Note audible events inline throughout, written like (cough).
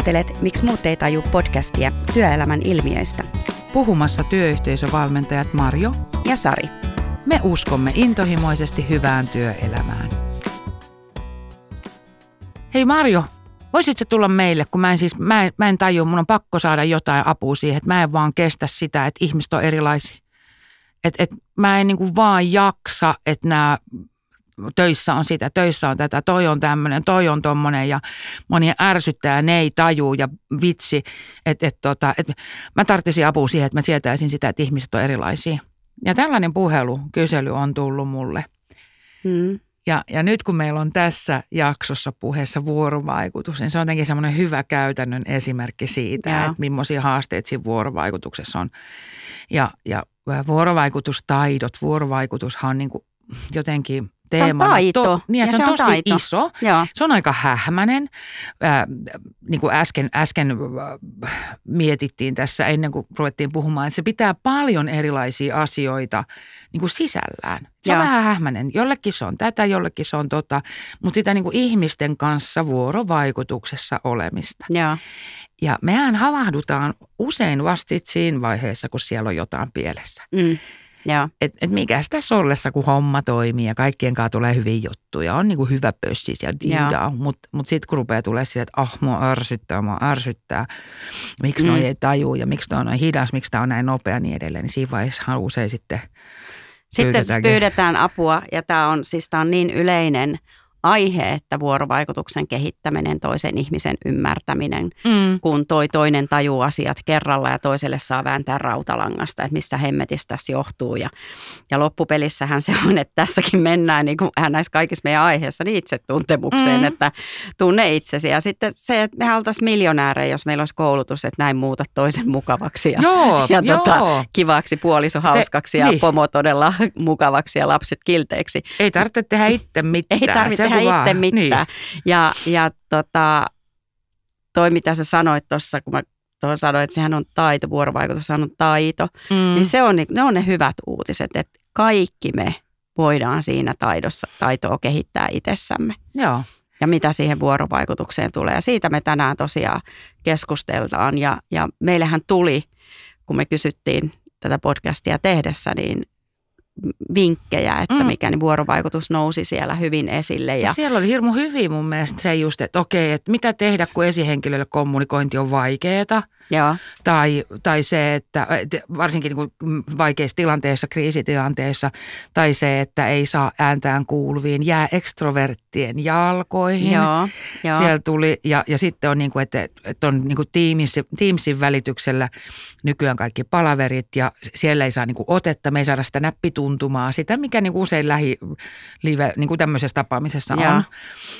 Kuuntelet Miksi muut ei taju podcastia työelämän ilmiöistä. Puhumassa työyhteisövalmentajat Marjo ja Sari. Me uskomme intohimoisesti hyvään työelämään. Hei Marjo, voisitko tulla meille, kun mä en siis, mä en, mä en tajua, mun on pakko saada jotain apua siihen, että mä en vaan kestä sitä, että ihmiset on erilaisia. Että et mä en niinku vaan jaksa, että nämä töissä on sitä, töissä on tätä, toi on tämmöinen, toi on tommonen ja moni ärsyttää ne ei taju ja vitsi, että et, tota, et mä tarttisin apua siihen, että mä tietäisin sitä, että ihmiset on erilaisia. Ja tällainen puhelu, kysely on tullut mulle. Hmm. Ja, ja nyt kun meillä on tässä jaksossa puheessa vuorovaikutus, niin se on jotenkin semmoinen hyvä käytännön esimerkki siitä, ja. että millaisia haasteita siinä vuorovaikutuksessa on. Ja, ja vuorovaikutustaidot, vuorovaikutushan on niin kuin jotenkin teemana. Se on taito. To, niin, ja se, se on, on tosi taito. iso. Joo. Se on aika hähmäinen. Äh, niin kuin äsken, äsken äh, mietittiin tässä ennen kuin ruvettiin puhumaan, että se pitää paljon erilaisia asioita niin kuin sisällään. Se Joo. on vähän hähmäinen. Jollekin se on tätä, jollekin se on tota, mutta sitä niin kuin ihmisten kanssa vuorovaikutuksessa olemista. Joo. Ja mehän havahdutaan usein vasta siinä vaiheessa, kun siellä on jotain pielessä. Mm. Että et mikä tässä ollessa, kun homma toimii ja kaikkien kanssa tulee hyviä juttuja, on niinku hyvä pössis ja diidaa, mutta mut sitten kun rupeaa tulee siihen, että ah, mua ärsyttää, mua ärsyttää, miksi mm. noi ei tajuu ja miksi toi on noin hidas, miksi tämä on näin nopea ja niin edelleen, niin siinä vaiheessa usein sitten sitten pyydetään apua ja tämä on, siis tämä on niin yleinen aihe, että vuorovaikutuksen kehittäminen, toisen ihmisen ymmärtäminen, mm. kun toi toinen tajuu asiat kerralla ja toiselle saa vääntää rautalangasta, että mistä hemmetistä tässä johtuu. Ja, ja loppupelissähän se on, että tässäkin mennään niin kuin näissä kaikissa meidän aiheissa niin itsetuntemukseen, mm. että tunne itsesi. Ja sitten se, että me oltaisiin miljonäärejä, jos meillä olisi koulutus, että näin muuta toisen mukavaksi ja, joo, ja joo. Tota, kivaksi, puoliso hauskaksi Te, ja niin. pomo todella mukavaksi ja lapset kilteiksi. Ei tarvitse tehdä itse mitään. Ei tarvitse tehdä itse mitään. Niin. Ja, ja tota, toi, mitä sä sanoit tuossa, kun mä tuohon sanoin, että sehän on taito, vuorovaikutus on taito, mm. niin se on, ne on ne hyvät uutiset, että kaikki me voidaan siinä taidossa, taitoa kehittää itsessämme. Joo. Ja mitä siihen vuorovaikutukseen tulee. Ja siitä me tänään tosiaan keskustellaan. Ja, ja meillähän tuli, kun me kysyttiin tätä podcastia tehdessä, niin vinkkejä, että mm. mikä niin vuorovaikutus nousi siellä hyvin esille. Ja, ja siellä oli hirmu hyvin mun mielestä se just, että okei, että mitä tehdä, kun esihenkilölle kommunikointi on vaikeaa – Joo. Tai, tai se, että varsinkin niin kuin vaikeissa tilanteissa, kriisitilanteissa, tai se, että ei saa ääntään kuuluviin, jää ekstroverttien jalkoihin. Joo, joo. Siellä tuli, ja, ja sitten on niin kuin, että, että on niin kuin Teamsin, Teamsin välityksellä nykyään kaikki palaverit, ja siellä ei saa niin kuin otetta, me ei saada sitä näppituntumaa, sitä mikä niin kuin usein lähi live, niin kuin tämmöisessä tapaamisessa joo. on.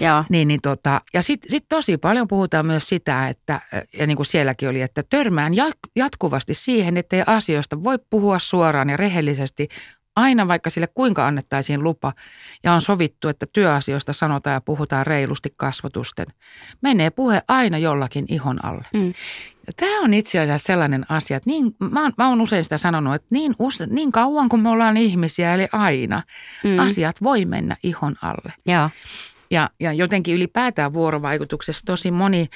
Joo. Niin, niin tota, ja sitten sit tosi paljon puhutaan myös sitä, että, ja niin kuin sielläkin oli, että että törmään jatkuvasti siihen, ettei asioista voi puhua suoraan ja rehellisesti aina vaikka sille kuinka annettaisiin lupa ja on sovittu, että työasioista sanotaan ja puhutaan reilusti kasvotusten. Menee puhe aina jollakin ihon alle. Mm. Tämä on itse asiassa sellainen asia, että niin, mä, mä oon usein sitä sanonut, että niin, use, niin kauan kuin me ollaan ihmisiä, eli aina, mm. asiat voi mennä ihon alle. Joo. Ja, ja jotenkin ylipäätään vuorovaikutuksessa tosi moni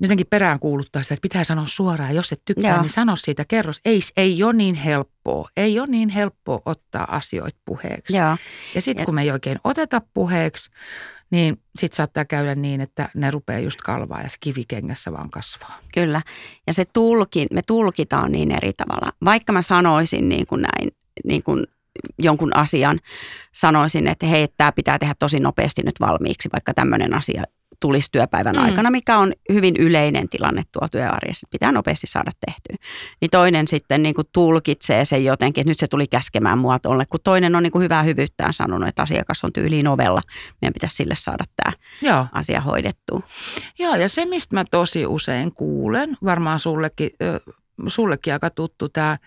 jotenkin peräänkuuluttaa sitä, että pitää sanoa suoraan. Jos et tykkää, Joo. niin sano siitä kerros. Ei, ei ole niin helppoa. Ei ole niin helppoa ottaa asioita puheeksi. Joo. Ja sitten kun me ei oikein oteta puheeksi, niin sitten saattaa käydä niin, että ne rupeaa just kalvaa ja se kivikengässä vaan kasvaa. Kyllä. Ja se tulki, me tulkitaan niin eri tavalla. Vaikka mä sanoisin niin kuin näin, niin kuin jonkun asian sanoisin, että hei, tämä pitää tehdä tosi nopeasti nyt valmiiksi, vaikka tämmöinen asia tulisi työpäivän mm. aikana, mikä on hyvin yleinen tilanne tuo työarjessa, että pitää nopeasti saada tehtyä. Niin toinen sitten niin kuin tulkitsee sen jotenkin, että nyt se tuli käskemään mua tolle, kun toinen on niin kuin hyvää hyvyyttään sanonut, että asiakas on tyyliin ovella. Meidän pitäisi sille saada tämä Joo. asia hoidettua. Joo, ja se mistä mä tosi usein kuulen, varmaan sullekin sullekin aika tuttu tämä,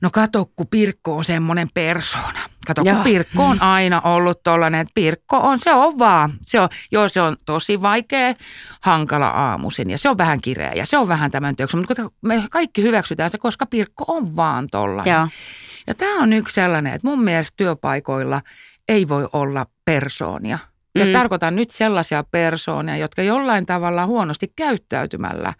no kato kun Pirkko on semmoinen persona. Kato kun Pirkko on aina ollut tollainen, että Pirkko on, se on vaan, se on, joo se on tosi vaikea, hankala aamuisin ja se on vähän kireä ja se on vähän tämän työksi, mutta me kaikki hyväksytään se, koska Pirkko on vaan tollainen. Ja, ja tämä on yksi sellainen, että mun mielestä työpaikoilla ei voi olla persoonia – Ja mm. tarkoitan nyt sellaisia persoonia, jotka jollain tavalla huonosti käyttäytymällä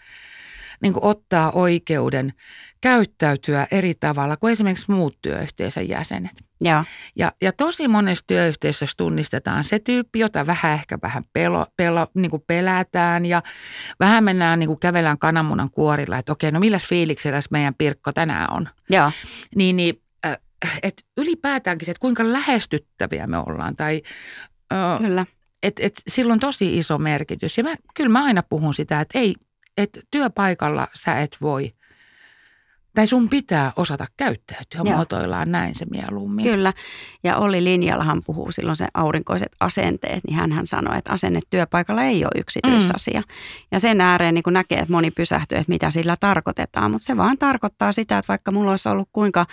niin kuin ottaa oikeuden käyttäytyä eri tavalla kuin esimerkiksi muut työyhteisön jäsenet. Ja, Ja, ja tosi monessa työyhteisössä tunnistetaan se tyyppi, jota vähän ehkä vähän pelo, pelo, niin kuin pelätään ja vähän mennään niin kuin kävelään kananmunan kuorilla, että okei, no milläs fiiliksellä meidän Pirkko tänään on. ja, Niin, niin äh, että ylipäätäänkin se, että kuinka lähestyttäviä me ollaan tai äh, kyllä. et, et sillä on tosi iso merkitys. Ja mä, kyllä mä aina puhun sitä, että ei, että työpaikalla sä et voi, tai sun pitää osata käyttäytyä, Joo. muotoillaan näin se mieluummin. Kyllä. Ja Olli Linjallahan puhuu silloin se aurinkoiset asenteet, niin hän sanoi, että asenne työpaikalla ei ole yksityisasia. Mm. Ja sen ääreen niin kun näkee, että moni pysähtyy, että mitä sillä tarkoitetaan. Mutta se vaan tarkoittaa sitä, että vaikka mulla olisi ollut kuinka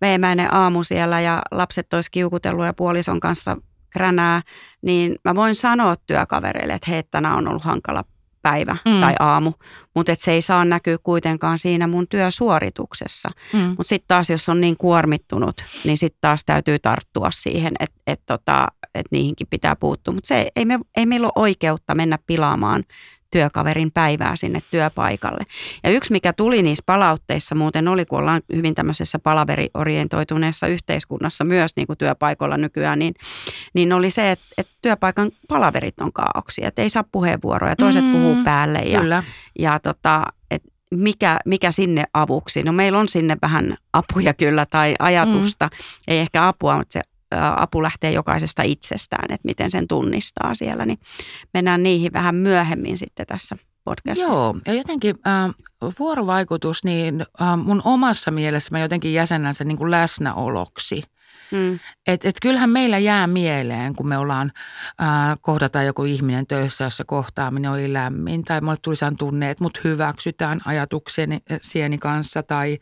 veemäinen aamu siellä ja lapset olisi kiukutellut ja puolison kanssa kränää, niin mä voin sanoa työkavereille, että hei, tänään on ollut hankala päivä Mm. tai aamu, mutta et se ei saa näkyä kuitenkaan siinä mun työsuorituksessa. Mm. Mutta sitten taas, jos on niin kuormittunut, niin sitten taas täytyy tarttua siihen, että et tota, et niihinkin pitää puuttua. Mutta ei, me, ei meillä ole oikeutta mennä pilaamaan työkaverin päivää sinne työpaikalle. Ja yksi, mikä tuli niissä palautteissa muuten oli, kun ollaan hyvin tämmöisessä palaveriorientoituneessa yhteiskunnassa myös niin kuin työpaikoilla nykyään, niin, niin oli se, että, että työpaikan palaverit on kaauksia, että ei saa puheenvuoroja, toiset Mm, puhuu päälle ja, Kyllä. ja tota, et mikä, mikä sinne avuksi? No meillä on sinne vähän apuja kyllä tai ajatusta, mm. ei ehkä apua, mutta se apu lähtee jokaisesta itsestään, että miten sen tunnistaa siellä, niin mennään niihin vähän myöhemmin sitten tässä podcastissa. Joo, ja jotenkin äh, vuorovaikutus, niin äh, mun omassa mielessä mä jotenkin jäsennän sen niin kuin läsnäoloksi. Mm, Et, et kyllähän meillä jää mieleen, kun me ollaan, äh, kohdataan joku ihminen töissä, jossa kohtaaminen oli lämmin, tai mulle tuli sellainen tunne, että mut hyväksytään ajatukseni sieni kanssa, tai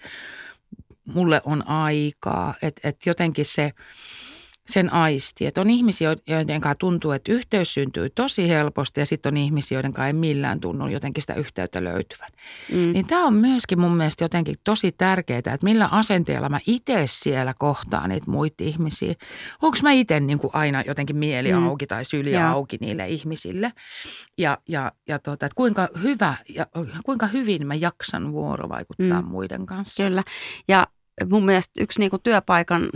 mulle on aikaa. Että et jotenkin se, sen aisti. Että on ihmisiä, joiden kanssa tuntuu, että yhteys syntyy tosi helposti, ja sitten on ihmisiä, joiden kanssa ei millään tunnu jotenkin sitä yhteyttä löytyvän. mm, Niin tämä on myöskin mun mielestä jotenkin tosi tärkeää, että millä asenteella mä itse siellä kohtaan niitä muita ihmisiä. Onko mä itse niin kuin aina jotenkin mieli Mm. auki tai syli Joo. auki niille ihmisille. Ja, ja, ja tuota, että kuinka hyvä ja kuinka hyvin mä jaksan vuorovaikuttaa Mm. muiden kanssa. Kyllä. Ja mun mielestä yksi niin kuin työpaikan,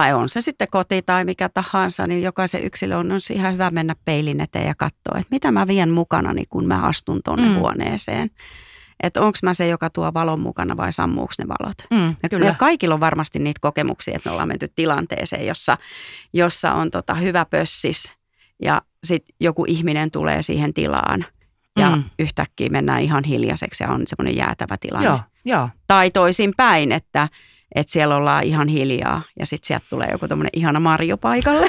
tai on se sitten koti tai mikä tahansa, niin jokaisen yksilö on, ihan hyvä mennä peilin eteen ja katsoa, että mitä mä vien mukanani, kun mä astun tuonne Mm. huoneeseen. Että onko mä se, joka tuo valon mukana vai sammuuko ne valot. Mm, Ja kyllä. Meillä kaikilla on varmasti niitä kokemuksia, että me ollaan menty tilanteeseen, jossa, jossa on tota hyvä pössis ja sitten joku ihminen tulee siihen tilaan ja Mm. yhtäkkiä mennään ihan hiljaiseksi ja on semmoinen jäätävä tilanne. Joo, joo. Tai toisin päin, että, että siellä ollaan ihan hiljaa ja sitten sieltä tulee joku tämmöinen ihana Marjo paikalle,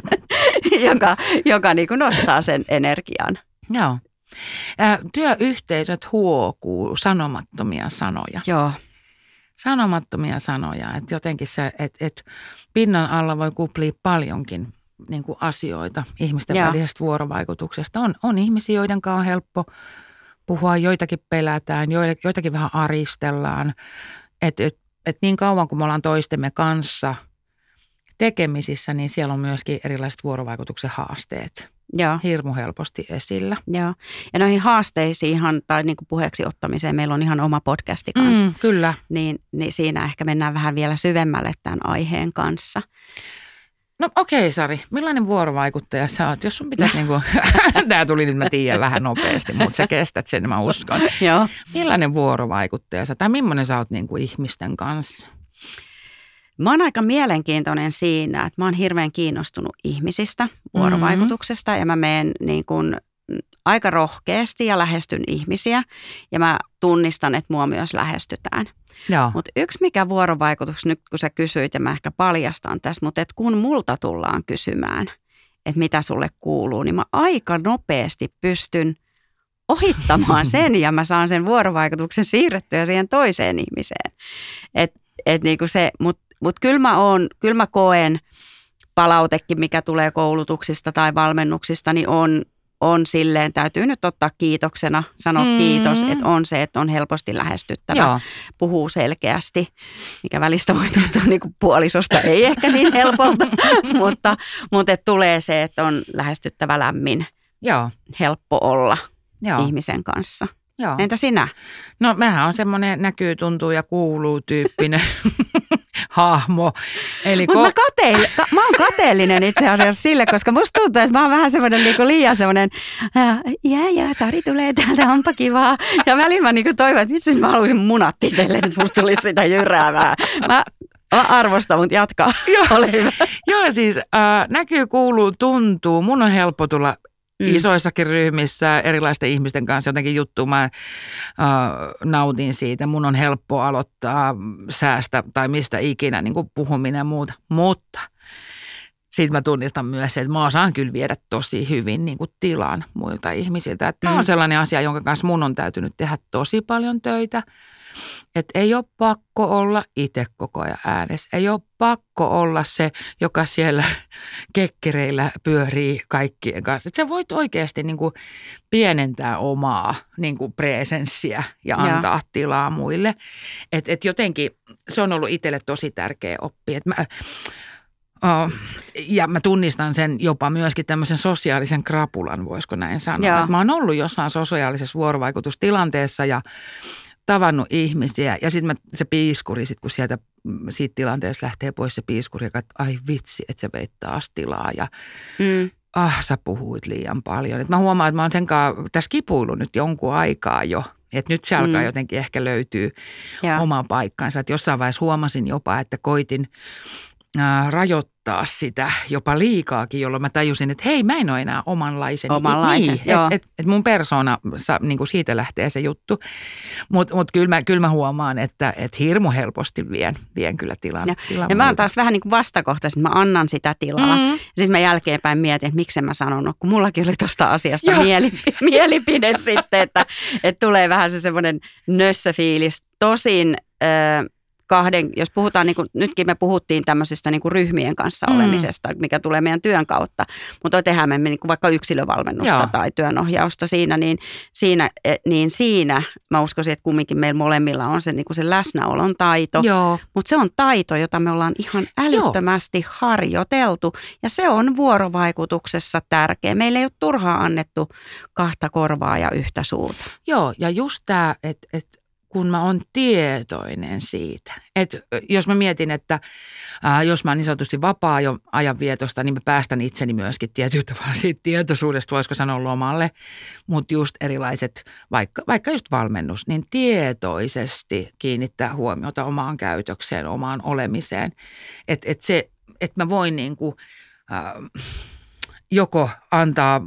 (laughs) joka, joka niin kuin nostaa sen energian. joo. Ä, työyhteisöt huokuu sanomattomia sanoja. Joo, sanomattomia sanoja. Että jotenkin se, että et pinnan alla voi kuplia paljonkin niin kuin asioita ihmisten Joo. välisestä vuorovaikutuksesta. On, on ihmisiä, joiden kanssa on helppo puhua, joitakin pelätään, joita- joitakin vähän aristellaan. Että et, et niin kauan kuin me ollaan toistemme kanssa tekemisissä, niin siellä on myöskin erilaiset vuorovaikutuksen haasteet joo. hirmu helposti esillä. Joo. Ja noihin haasteisiinhan tai niin kuin puheeksi ottamiseen meillä on ihan oma podcasti kanssa. Mm, kyllä. Niin, niin siinä ehkä mennään vähän vielä syvemmälle tämän aiheen kanssa. No okei okay, Sari, millainen vuorovaikuttaja sä oot? Jos sun pitäisi niinku, (laughs) tää tuli nyt mä tiedän vähän nopeasti, mutta sä kestät sen, mä uskon. (laughs) Joo. Millainen vuorovaikuttaja sä, tai millainen sä oot niinku ihmisten kanssa? Mä oon aika mielenkiintoinen siinä, että mä oon hirveän kiinnostunut ihmisistä, vuorovaikutuksesta ja mä menen niin kuin aika rohkeasti ja lähestyn ihmisiä ja mä tunnistan, että mua myös lähestytään. Mutta yksi mikä vuorovaikutus, nyt kun sä kysyit ja mä ehkä paljastan tässä, mutta et kun multa tullaan kysymään, että mitä sulle kuuluu, niin mä aika nopeasti pystyn ohittamaan (laughs) sen ja mä saan sen vuorovaikutuksen siirrettyä siihen toiseen ihmiseen. Et, et niinku se, Mutta mut kyllä mä, oon, kyllä mä koen palautekin, mikä tulee koulutuksista tai valmennuksista, niin on, on silleen, täytyy nyt ottaa kiitoksena, sanoa mm. kiitos, että on se, että on helposti lähestyttävä, Joo. puhuu selkeästi, mikä välistä voi tuntua niin kuin puolisosta, ei ehkä niin (laughs) helpolta, mutta, mutta että tulee se, että on lähestyttävä lämmin, Joo. helppo olla Joo. ihmisen kanssa. Joo. Entä sinä? No mähän on semmoinen näkyy, tuntuu ja kuuluu tyyppinen (laughs) hahmo. Mutta ko- mä, kateell- ka- mä oon kateellinen itse asiassa sille, koska musta tuntuu, että mä oon vähän semmoinen niinku liian semmoinen, jää jää, Sari tulee täältä, onpa kivaa. Ja välillä mä niinku toivon, että vitsi mä haluaisin munat itselle, että musta tulisi sitä jyräävää. Mä arvostan, mutta jatkaa. Joo, Ole hyvä. Joo siis äh, näkyy, kuuluu, tuntuu. Mun on helppo tulla mm. isoissakin ryhmissä erilaisten ihmisten kanssa jotenkin juttu. Mä äh, nautin siitä. Mun on helppo aloittaa säästä tai mistä ikinä niin kuin puhuminen ja muuta. Mutta siitä mä tunnistan myös että mä osaan kyllä viedä tosi hyvin niin kuin tilan muilta ihmisiltä. Että mm. Tämä on sellainen asia, jonka kanssa mun on täytynyt tehdä tosi paljon töitä – että ei ole pakko olla itse koko ajan äänessä. Ei ole pakko olla se, joka siellä (laughs) kekkereillä pyörii kaikkien kanssa. Että sä voit oikeasti niin kuin pienentää omaa niin kuin presenssiä ja antaa ja. tilaa muille. Että et jotenkin se on ollut itselle tosi tärkeä oppi. Että mä, Oh, ja mä tunnistan sen jopa myöskin tämmöisen sosiaalisen krapulan, voisiko näin sanoa. Mä oon ollut jossain sosiaalisessa vuorovaikutustilanteessa ja tavannut ihmisiä ja sitten se piiskuri, sit kun sieltä siitä tilanteesta lähtee pois se piiskuri, että ai vitsi, että se veit taas tilaa ja mm. ah sä puhuit liian paljon. Et mä huomaan, että mä oon sen kanssa tässä kipuillut nyt jonkun aikaa jo. Että nyt se alkaa mm. jotenkin ehkä löytyy oma paikkansa. Että jossain vaiheessa huomasin jopa, että koitin rajoittaa sitä jopa liikaakin, jolloin mä tajusin, että hei, mä en ole enää omanlaiseni. Omanlaisen, niin, joo. Et, et, et mun persona, niin kuin siitä lähtee se juttu. Mutta mut kyllä, mä, kyllä mä huomaan, että et hirmu helposti vien, vien kyllä tilan. Ja, tilan ja mä oon taas vähän niin kuin vastakohtaisesti, mä annan sitä tilaa. Mm. Siis mä jälkeenpäin mietin, että miksi mä sanonut, kun mullakin oli tuosta asiasta mielipi- (laughs) mielipide sitten, että, että tulee vähän se semmoinen nössöfiilis. Tosin... Äh, kahden, jos puhutaan, niin kuin, nytkin me puhuttiin tämmöisestä niin kuin ryhmien kanssa mm. olemisesta, mikä tulee meidän työn kautta, mutta tehdään me niin kuin vaikka yksilövalmennusta Joo. tai työnohjausta siinä niin, siinä, e, niin siinä mä uskoisin, että kumminkin meillä molemmilla on se, niin kuin se läsnäolon taito, Joo. mutta se on taito, jota me ollaan ihan älyttömästi Joo. harjoiteltu ja se on vuorovaikutuksessa tärkeä. Meillä ei ole turhaa annettu kahta korvaa ja yhtä suuta. Joo, ja just tämä, että et kun mä oon tietoinen siitä. Että jos mä mietin, että ää, jos mä oon niin sanotusti vapaa jo ajanvietosta, niin mä päästän itseni myöskin tietyllä tavalla siitä tietoisuudesta, voisiko sanoa lomalle. Mutta just erilaiset, vaikka, vaikka just valmennus, niin tietoisesti kiinnittää huomiota omaan käytökseen, omaan olemiseen. Että et se, että mä voin niin ää, joko antaa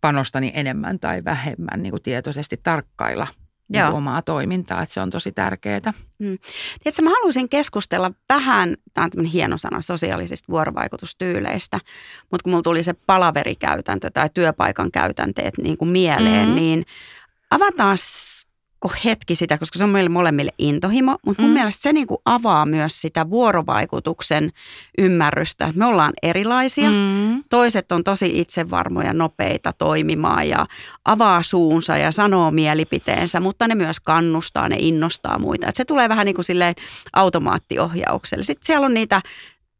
panostani enemmän tai vähemmän niin kuin tietoisesti tarkkailla – niin omaa toimintaa, että se on tosi tärkeää. Mm. Tiedätkö, mä haluaisin keskustella vähän, tämä on hieno sana, sosiaalisista vuorovaikutustyyleistä, mutta kun mulla tuli se palaverikäytäntö tai työpaikan käytänteet niin kuin mieleen, mm. niin avataan hetki sitä, koska se on meille molemmille intohimo, mutta mun mm. mielestä se niin kuin avaa myös sitä vuorovaikutuksen ymmärrystä, että me ollaan erilaisia. Mm. Toiset on tosi itsevarmoja, nopeita toimimaan ja avaa suunsa ja sanoo mielipiteensä, mutta ne myös kannustaa, ne innostaa muita. että se tulee vähän niin kuin silleen automaattiohjaukselle. Sitten siellä on niitä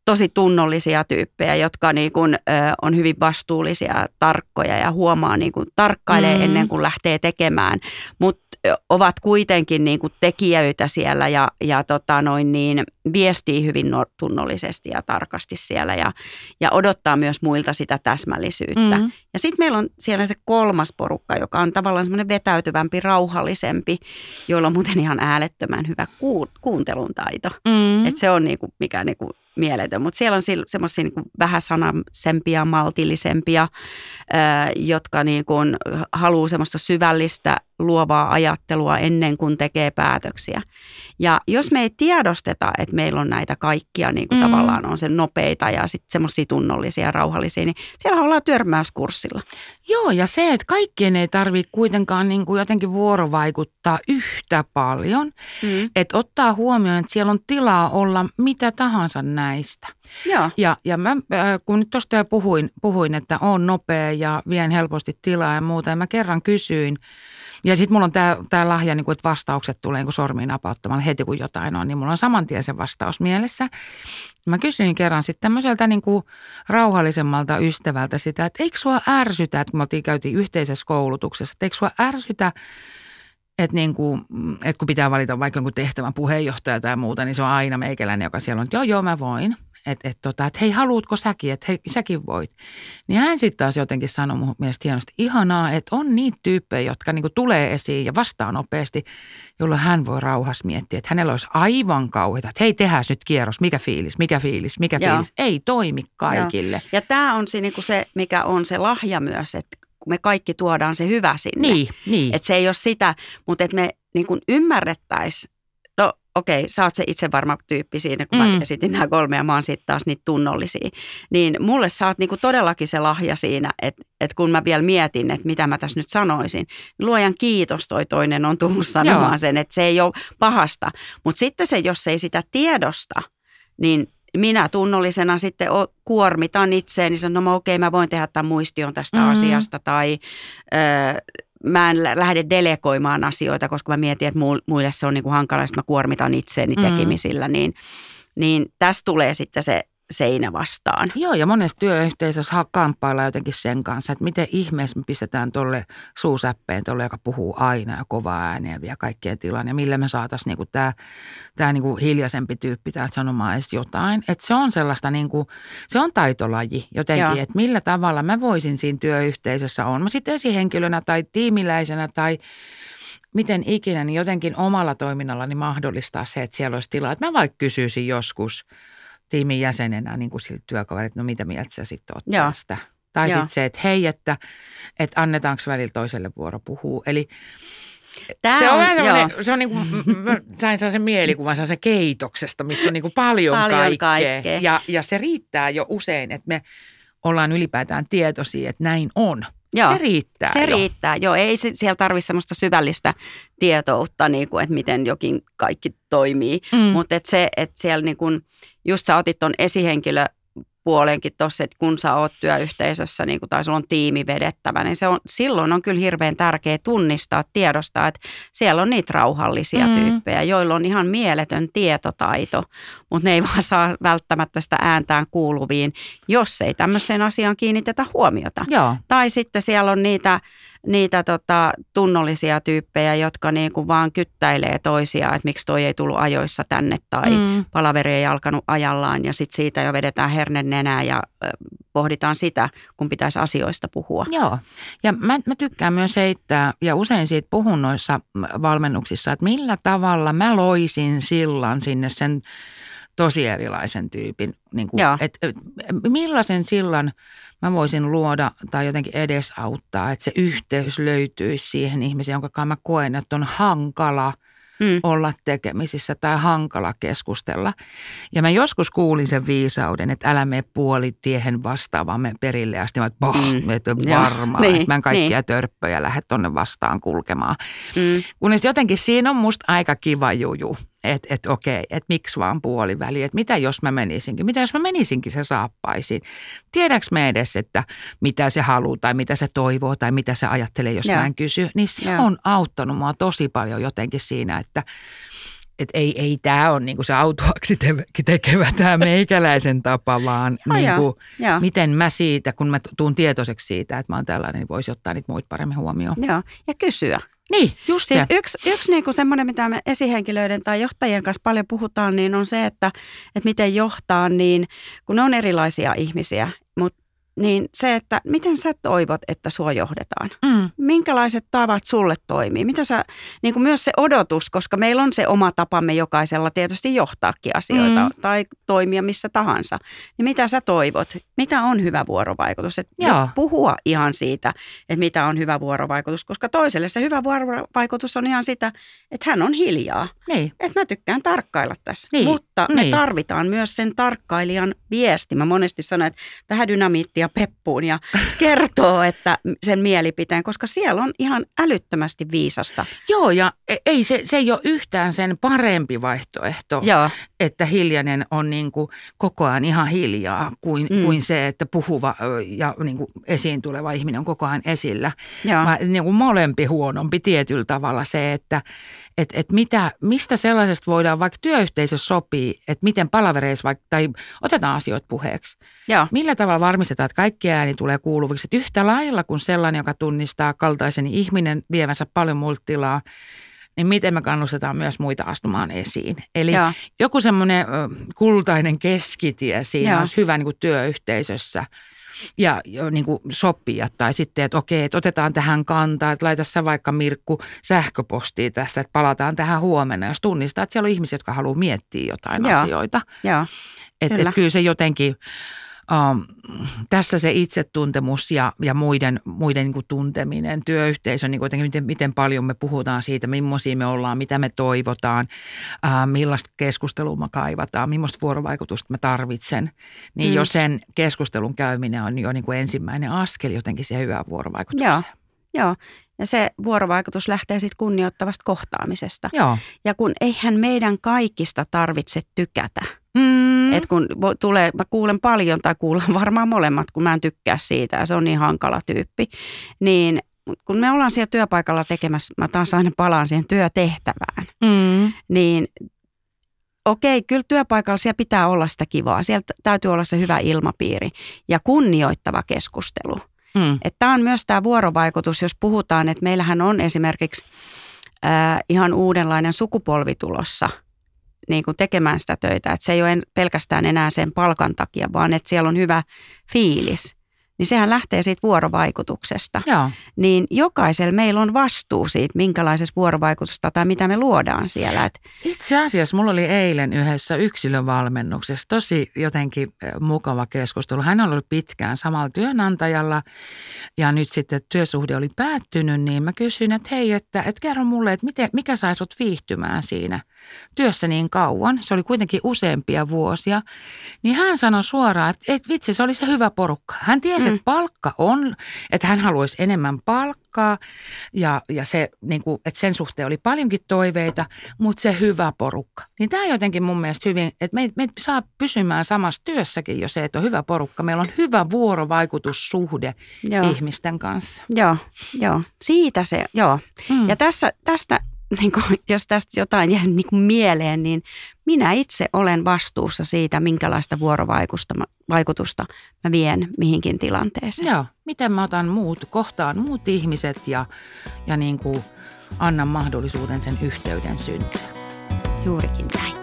tosi tunnollisia tyyppejä, jotka niin kuin, ö, on hyvin vastuullisia, tarkkoja ja huomaa, niin kuin, tarkkailee mm. ennen kuin lähtee tekemään. Mutta ovat kuitenkin niin kuin tekijöitä siellä ja, ja tota noin niin, viestii hyvin tunnollisesti ja tarkasti siellä ja, ja odottaa myös muilta sitä täsmällisyyttä. Mm. Ja sitten meillä on siellä se kolmas porukka, joka on tavallaan semmoinen vetäytyvämpi, rauhallisempi, joilla on muuten ihan äälettömän hyvä ku, kuuntelun taito. Mm. Et se on niinku, mikä niinku mieletön. Mutta siellä on semmoisia vähän sanasempia, maltillisempia, jotka niinku haluaa semmoista syvällistä, luovaa ajattelua ennen kuin tekee päätöksiä. Ja jos me ei tiedosteta, että meillä on näitä kaikkia, niin kuin mm. tavallaan on se nopeita ja sitten semmoisia tunnollisia ja rauhallisia, niin siellä ollaan törmäyskurssilla. Joo, ja se, että kaikkien ei tarvitse kuitenkaan niin kuin jotenkin vuorovaikuttaa yhtä paljon. Mm. Että ottaa huomioon, että siellä on tilaa olla mitä tahansa näistä. Joo. Ja, ja mä, äh, kun nyt tuosta jo puhuin, puhuin, että on nopea ja vien helposti tilaa ja muuta, ja mä kerran kysyin, ja sitten mulla on tämä tää lahja, niin että vastaukset tulee niin sormiin napauttamalla heti kun jotain on, niin mulla on saman tien se vastaus mielessä. Mä kysyin kerran sitten tämmöiseltä niin kuin rauhallisemmalta ystävältä sitä, että eikö sua ärsytä, että me oltiin käytiin yhteisessä koulutuksessa, että eikö sua ärsytä, että, niin kuin, että kun pitää valita vaikka jonkun tehtävän puheenjohtaja tai muuta, niin se on aina meikäläinen, joka siellä on, että joo, joo, mä voin että et tota, et hei, haluutko säkin, että hei, säkin voit. Niin hän sitten taas jotenkin sanoi mun mielestä hienosti, ihanaa, että on niitä tyyppejä, jotka niinku tulee esiin ja vastaa nopeasti, jolloin hän voi rauhassa miettiä, että hänellä olisi aivan kauheita, että hei, tehdään nyt kierros, mikä fiilis, mikä fiilis, mikä Joo. fiilis. Ei toimi kaikille. Joo. Ja tämä on se, niinku se, mikä on se lahja myös, että kun me kaikki tuodaan se hyvä sinne. Niin, niin. Että se ei ole sitä, mutta että me niin ymmärrettäisiin okei, sä oot se itsevarma tyyppi siinä, kun mm. mä esitin nämä kolme ja mä oon sitten taas niitä tunnollisia. Niin mulle sä oot niinku todellakin se lahja siinä, että et kun mä vielä mietin, että mitä mä tässä nyt sanoisin. Niin luojan kiitos toi toinen on tullut sanomaan Joo. sen, että se ei ole pahasta. Mutta sitten se, jos ei sitä tiedosta, niin minä tunnollisena sitten kuormitan itseäni, sanon, no okei, mä voin tehdä tämän muistion tästä mm-hmm. asiasta tai ö, mä en lähde delegoimaan asioita, koska mä mietin, että muille se on niin kuin hankala, että mä kuormitan itseäni mm. tekemisillä, niin, niin tässä tulee sitten se seinä vastaan. Joo, ja monessa työyhteisössä kamppailla jotenkin sen kanssa, että miten ihmeessä me pistetään tuolle suusäppeen, tuolle, joka puhuu aina ja kovaa ääneen ja vie kaikkien tilan, ja millä me saataisiin niinku tämä tää niinku hiljaisempi tyyppi täältä sanomaan edes jotain. Että se on sellaista, niinku, se on taitolaji jotenkin, että millä tavalla mä voisin siinä työyhteisössä on. Mä sitten esihenkilönä tai tiimiläisenä tai miten ikinä, niin jotenkin omalla toiminnallani mahdollistaa se, että siellä olisi tilaa. Että mä vaikka kysyisin joskus – tiimin jäsenenä niin kuin siltä työkaverit, no mitä mieltä sä sitten oot Joo. tästä. Tai sitten se, että hei, että, että annetaanko välillä toiselle vuoro puhua. Eli Tämä se on, on se on niin kuin, mä sain sellaisen mielikuvan sellaisen keitoksesta, missä on niin kuin paljon, paljon kaikkea. kaikkea. Ja, ja se riittää jo usein, että me ollaan ylipäätään tietoisia, että näin on. Joo, se riittää Se jo. riittää, joo. Ei se, siellä tarvitse semmoista syvällistä tietoutta, niin kuin, että miten jokin kaikki toimii. Mm. Mutta et se, että siellä niin kuin, just sä otit tuon esihenkilö puolenkin tuossa, että kun sä oot työyhteisössä niin kun, tai sulla on tiimi vedettävä, niin se on, silloin on kyllä hirveän tärkeä tunnistaa, tiedostaa, että siellä on niitä rauhallisia mm. tyyppejä, joilla on ihan mieletön tietotaito, mutta ne ei vaan saa välttämättä sitä ääntään kuuluviin, jos ei tämmöiseen asiaan kiinnitetä huomiota. Joo. Tai sitten siellä on niitä niitä tota, tunnollisia tyyppejä, jotka niin kuin vaan kyttäilee toisiaan, että miksi toi ei tullut ajoissa tänne tai mm. palaveri ei alkanut ajallaan ja sitten siitä jo vedetään hernen nenää ja pohditaan sitä, kun pitäisi asioista puhua. Joo, ja mä, mä tykkään myös heittää, ja usein siitä puhun noissa valmennuksissa, että millä tavalla mä loisin sillan sinne sen tosi erilaisen tyypin. Niin kuin, et, et, millaisen sillan mä voisin luoda tai jotenkin edesauttaa, että se yhteys löytyisi siihen ihmiseen, jonka mä koen, että on hankala hmm. olla tekemisissä tai hankala keskustella. Ja mä joskus kuulin sen viisauden, että älä mene puolitiehen vastaan, me perille asti. Mä että boh, mm. että varmaan, niin, että mä en kaikkia niin. törppöjä lähde tonne vastaan kulkemaan. Mm. Kunnes jotenkin siinä on musta aika kiva juju että et okei, että miksi vaan puoliväli, että mitä jos mä menisinkin, mitä jos mä menisinkin se saappaisiin. Tiedäks me edes, että mitä se haluaa tai mitä se toivoo tai mitä se ajattelee, jos Joo. mä en kysy. Niin se Joo. on auttanut mua tosi paljon jotenkin siinä, että että ei, ei tämä ole niinku se autuaksi tekevä tämä meikäläisen tapa, vaan (laughs) Joo, niinku, jo. miten mä siitä, kun mä tuun tietoiseksi siitä, että mä oon tällainen, niin voisi ottaa niitä muita paremmin huomioon. Joo, ja kysyä. Niin, just siis se. Yksi, yksi niin kuin semmoinen, mitä me esihenkilöiden tai johtajien kanssa paljon puhutaan, niin on se, että, että miten johtaa, niin kun ne on erilaisia ihmisiä, niin se, että miten sä toivot, että sua johdetaan. Mm. Minkälaiset tavat sulle toimii? Mitä sä, niin kuin myös se odotus, koska meillä on se oma tapamme jokaisella tietysti johtaakin asioita mm. tai toimia missä tahansa. Niin mitä sä toivot? Mitä on hyvä vuorovaikutus? Et puhua ihan siitä, että mitä on hyvä vuorovaikutus, koska toiselle se hyvä vuorovaikutus on ihan sitä, että hän on hiljaa. Niin. Että mä tykkään tarkkailla tässä. Niin. Mutta me niin. tarvitaan myös sen tarkkailijan viesti. Mä monesti sanon, että vähän dynamiittia peppuun ja kertoo että sen mielipiteen, koska siellä on ihan älyttömästi viisasta. Joo, ja e- ei se, se ei ole yhtään sen parempi vaihtoehto. Joo. Että hiljainen on niin kuin koko ajan ihan hiljaa kuin, mm. kuin se, että puhuva ja niin kuin esiin tuleva ihminen on koko ajan esillä. Mä, niin kuin molempi huonompi tietyllä tavalla se, että et, et mitä, mistä sellaisesta voidaan vaikka työyhteisö sopii, että miten palavereissa vaikka, tai otetaan asioita puheeksi. Joo. Millä tavalla varmistetaan, että kaikki ääni tulee kuuluviksi, että yhtä lailla kuin sellainen, joka tunnistaa kaltaiseni ihminen vievänsä paljon muilta tilaa, niin miten me kannustetaan myös muita astumaan esiin. Eli Joo. joku semmoinen kultainen keskitie siinä Joo. olisi hyvä niin kuin työyhteisössä ja niin kuin sopia. Tai sitten, että okei, että otetaan tähän kantaa, että laita sä vaikka Mirkku sähköpostia tästä, että palataan tähän huomenna, jos tunnistaa, että siellä on ihmisiä, jotka haluaa miettiä jotain Joo. asioita. Joo. Että kyllä. Et kyllä se jotenkin um, tässä se itsetuntemus ja, ja muiden, muiden niin kuin tunteminen, työyhteisö, niin kuin miten, miten paljon me puhutaan siitä, millaisia me ollaan, mitä me toivotaan, uh, millaista keskustelua me kaivataan, millaista vuorovaikutusta mä tarvitsen. Niin mm. jo sen keskustelun käyminen on jo niin kuin ensimmäinen askel jotenkin se hyvää vuorovaikutukseen. Joo, joo. Ja se vuorovaikutus lähtee sitten kunnioittavasta kohtaamisesta. Joo. Ja kun eihän meidän kaikista tarvitse tykätä – Mm. Et kun tulee, mä kuulen paljon tai kuulen (laughs) varmaan molemmat, kun mä en tykkää siitä ja se on niin hankala tyyppi, niin kun me ollaan siellä työpaikalla tekemässä, mä taas aina palaan siihen työtehtävään, mm. niin okei, kyllä työpaikalla siellä pitää olla sitä kivaa. Siellä täytyy olla se hyvä ilmapiiri ja kunnioittava keskustelu. Mm. Tämä on myös tämä vuorovaikutus, jos puhutaan, että meillähän on esimerkiksi äh, ihan uudenlainen sukupolvi tulossa – niin kuin tekemään sitä töitä. Että se ei ole pelkästään enää sen palkan takia, vaan että siellä on hyvä fiilis niin sehän lähtee siitä vuorovaikutuksesta. Joo. Niin jokaisella meillä on vastuu siitä, minkälaisesta vuorovaikutusta tai mitä me luodaan siellä. Et Itse asiassa mulla oli eilen yhdessä yksilövalmennuksessa tosi jotenkin mukava keskustelu. Hän on ollut pitkään samalla työnantajalla ja nyt sitten työsuhde oli päättynyt, niin mä kysyin, että hei, että, että kerro mulle, että miten, mikä sai sut viihtymään siinä työssä niin kauan. Se oli kuitenkin useampia vuosia. Niin hän sanoi suoraan, että, että vitsi, se oli se hyvä porukka. Hän tiesi, mm. että palkka on, että hän haluaisi enemmän palkkaa ja, ja se, niin kuin, että sen suhteen oli paljonkin toiveita, mutta se hyvä porukka. Niin tämä jotenkin mun mielestä hyvin, että me, me saa pysymään samassa työssäkin jo se, että on hyvä porukka. Meillä on hyvä vuorovaikutussuhde joo. ihmisten kanssa. Joo, joo. Siitä se, joo. Mm. Ja tässä, tästä niin kuin, jos tästä jotain jää niin kuin mieleen, niin minä itse olen vastuussa siitä, minkälaista vuorovaikutusta mä vien mihinkin tilanteeseen. Joo, miten mä otan muut, kohtaan muut ihmiset ja, ja niin kuin annan mahdollisuuden sen yhteyden syntyä. Juurikin näin.